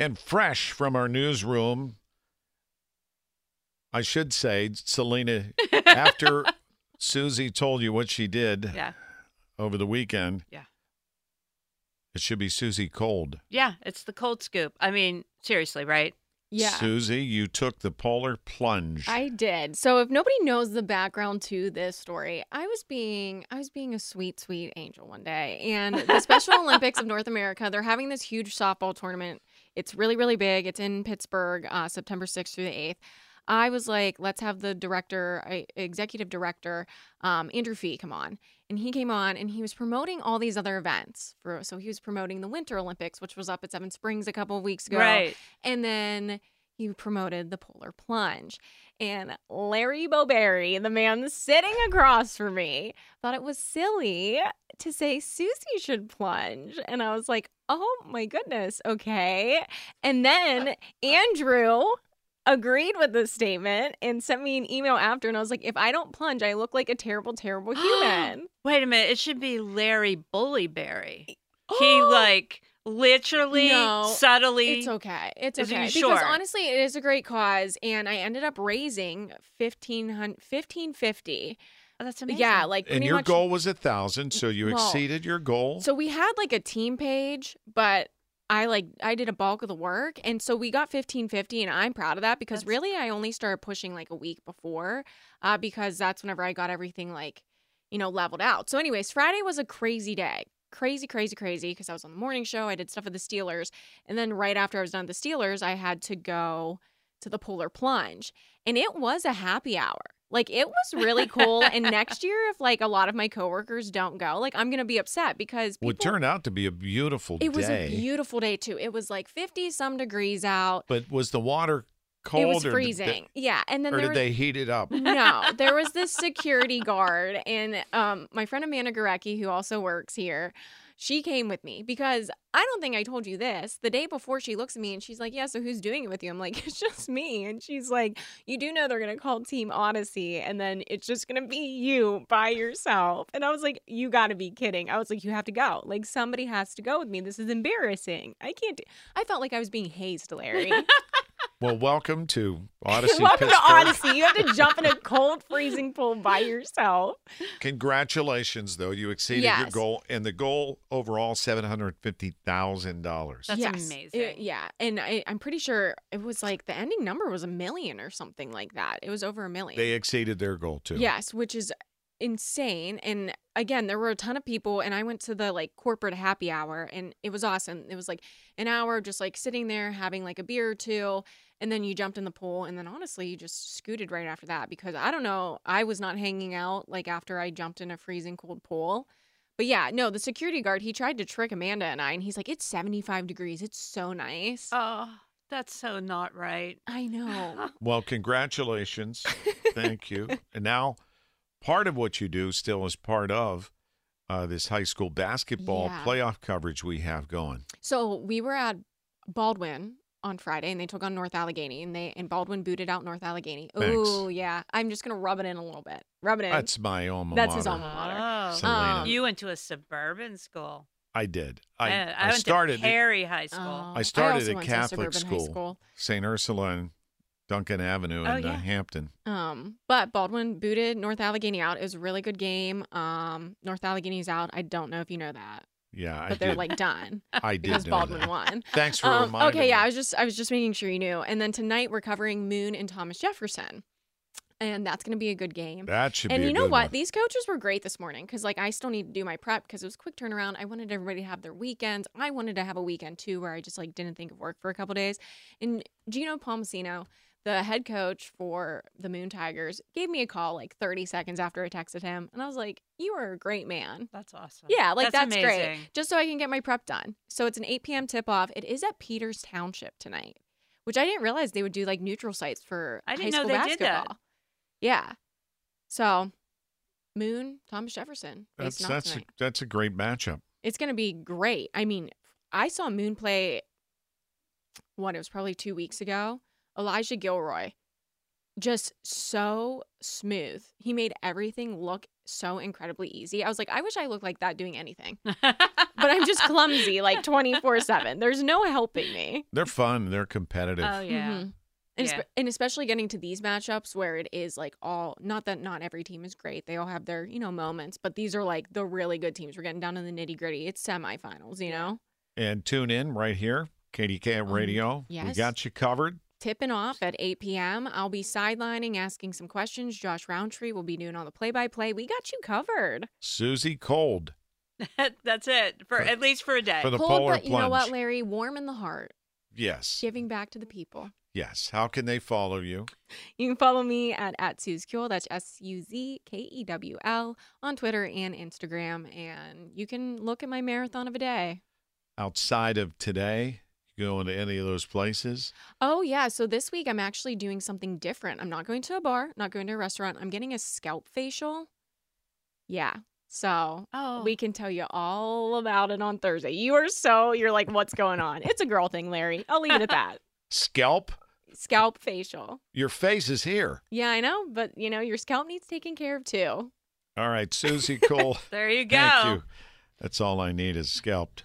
And fresh from our newsroom, I should say, Salena, after Suzie told you what she did Yeah. over the weekend, Yeah. it should be Suzie Cold. Yeah, it's the cold scoop. I mean, seriously, right? Yeah. Suzie, you took the polar plunge. I did. So if nobody knows the background to this story, I was being I was being a sweet, sweet angel one day. And the Special Olympics of North America, they're having this huge softball tournament. It's really, really big. It's in Pittsburgh, uh, September 6th through the 8th. I was like, let's have the director, executive director, um, Andrew Fee, come on. And he came on and he was promoting all these other events. For So he was promoting the Winter Olympics, which was up at Seven Springs a couple of weeks ago. Right. And then he promoted the polar plunge. And Larry Bowberry, the man sitting across from me, thought it was silly to say Suzie should plunge. And I was like, oh my goodness, okay. And then uh, uh. Andrew agreed with the statement and sent me an email after. And I was like, if I don't plunge, I look like a terrible, terrible human. Wait a minute. It should be Larry Bullyberry. He oh! like literally, No, subtly. It's okay. It's okay. sure? Because honestly, it is a great cause. And I ended up raising 1550 Oh, that's amazing. Yeah, like and your much- goal was a thousand, so you Well, exceeded your goal. So we had like a team page, but I like I did a bulk of the work, and so we got fifteen fifty, and I'm proud of that because That's- really I only started pushing like a week before, uh, because that's whenever I got everything like, you know, leveled out. So, anyways, Friday was a crazy day. Crazy, crazy, crazy because I was on the morning show. I did stuff with the Steelers. And then right after I was done with the Steelers, I had to go to the polar plunge. And it was a happy hour. Like it was really cool. and next year, if like a lot of my coworkers don't go, like I'm gonna be upset because people, would turn out to be a beautiful day. it was a beautiful day too. It was like 50 some degrees out. but was the water cold it was freezing. they- yeah. And then or did was, they heat it up? no, there was this security guard, and um, my friend Amanda Gorecki, who also works here, she came with me because I don't think I told you this. The day before, she looks at me and she's like, "Yeah, so who's doing it with you?" I'm like, "It's just me," and she's like, "You do know they're gonna call Team Audacy, and then it's just gonna be you by yourself." And I was like, "You got to be kidding!" I was like, "You have to go. Like somebody has to go with me. This is embarrassing. I can't." Do-. I felt like I was being hazed, Larry. Well, welcome to Audacy Welcome Pittsburgh. to Audacy. You have to jump in a cold, freezing pool by yourself. Congratulations, though. You exceeded your goal, and the goal overall $750,000. That's Yes. amazing. It- yeah, and I, I'm pretty sure it was like the ending number was a million or something like that. It was over a million. They exceeded their goal, too. Yes, which is insane. And again, there were a ton of people, and I went to the like corporate happy hour, and it was awesome. It was like an hour just like sitting there having like a beer or two, and then you jumped in the pool, and then honestly, you just scooted right after that because I don't know, I was not hanging out like after I jumped in a freezing cold pool. But yeah, no, the security guard, he tried to trick Amanda and I, and he's like, it's 75 degrees. It's so nice. Oh, that's so not right. I know. Well, congratulations. Thank you. And now, part of what you do still is part of uh, this high school basketball Yeah. playoff coverage we have going. So we were at Baldwin on Friday, and they took on North Allegheny, and they and Baldwin booted out North Allegheny. Thanks. Oh yeah, I'm just gonna rub it in a little bit. Rub it in. That's my alma That's mater. his alma mater. Oh, Salena. you went to a suburban school. I did. I, I, I, went started to Perry High School. Oh, I started also at went to Catholic suburban high school. St. Ursula and Duncan Avenue Oh, in uh, yeah. Hampton. Um, but Baldwin booted North Allegheny out. It was a really good game. Um, North Allegheny's out. I don't know if you know that. Yeah, I but they're did. like done I did because Baldwin that. won. Thanks for Um, reminding okay, yeah. I was just I was just making sure you knew. And then tonight we're covering Moon and Thomas Jefferson, and that's going to be a good game. That should and you know what? one. These coaches were great this morning because like I still need to do my prep because it was quick turnaround. I wanted everybody to have their weekends. I wanted to have a weekend too where I just like didn't think of work for a couple days. And Gino Palmosina, the head coach for the Moon Tigers, gave me a call like 30 seconds after I texted him, and I was like, "You are a great man." That's awesome. Yeah, like that's, amazing. great. Just so I can get my prep done. So it's an 8 p.m. tip off. It is at Peters Township tonight, which I didn't realize they would do like neutral sites for I high didn't know school they did basketball. that. Yeah. So Moon, Thomas Jefferson. That's that's a, that's a great matchup. It's gonna be great. I mean, I saw Moon play what it was probably two weeks ago. Elijah Gilroy. Just so smooth. He made everything look so incredibly easy. I was like, I wish I looked like that doing anything. But I'm just clumsy like 24 7. There's no helping me. They're fun. They're competitive. oh yeah. Mhm. And, espe- Yeah. and especially getting to these matchups where it is like all, not that not every team is great. They all have their, you know, moments, but these are like the really good teams. We're getting down to the nitty gritty. It's semifinals, you know? And tune in right here, KDK Um, Radio. We got you covered. Tipping off at 8 p.m. I'll be sidelining, asking some questions. Josh Rowntree will be doing all the play by play. We got you covered. Suzie Cold That's it for For- at least for a day. for the Cold, polar but you know what. Larry? Warm in the heart, Yes. giving back to the people. Yes. How can they follow you? You can follow me at, at Suzkewl. That's S U Z K E W L on Twitter and Instagram. And you can look at my marathon of a day. Outside of today, you go into any of those places? Oh, yeah. So this week I'm actually doing something different. I'm not going to a bar, not going to a restaurant. I'm getting a scalp facial. Yeah. So oh, we can tell you all about it on Thursday. You are so, you're like, what's going on? It's a girl thing, Larry. I'll leave it at that. Scalp? Scalp facial. Your face is here. Yeah, I know. But, you know, your scalp needs taken care of too. All right, Suzie Cole. there you go. Thank you. That's all I need is scalped.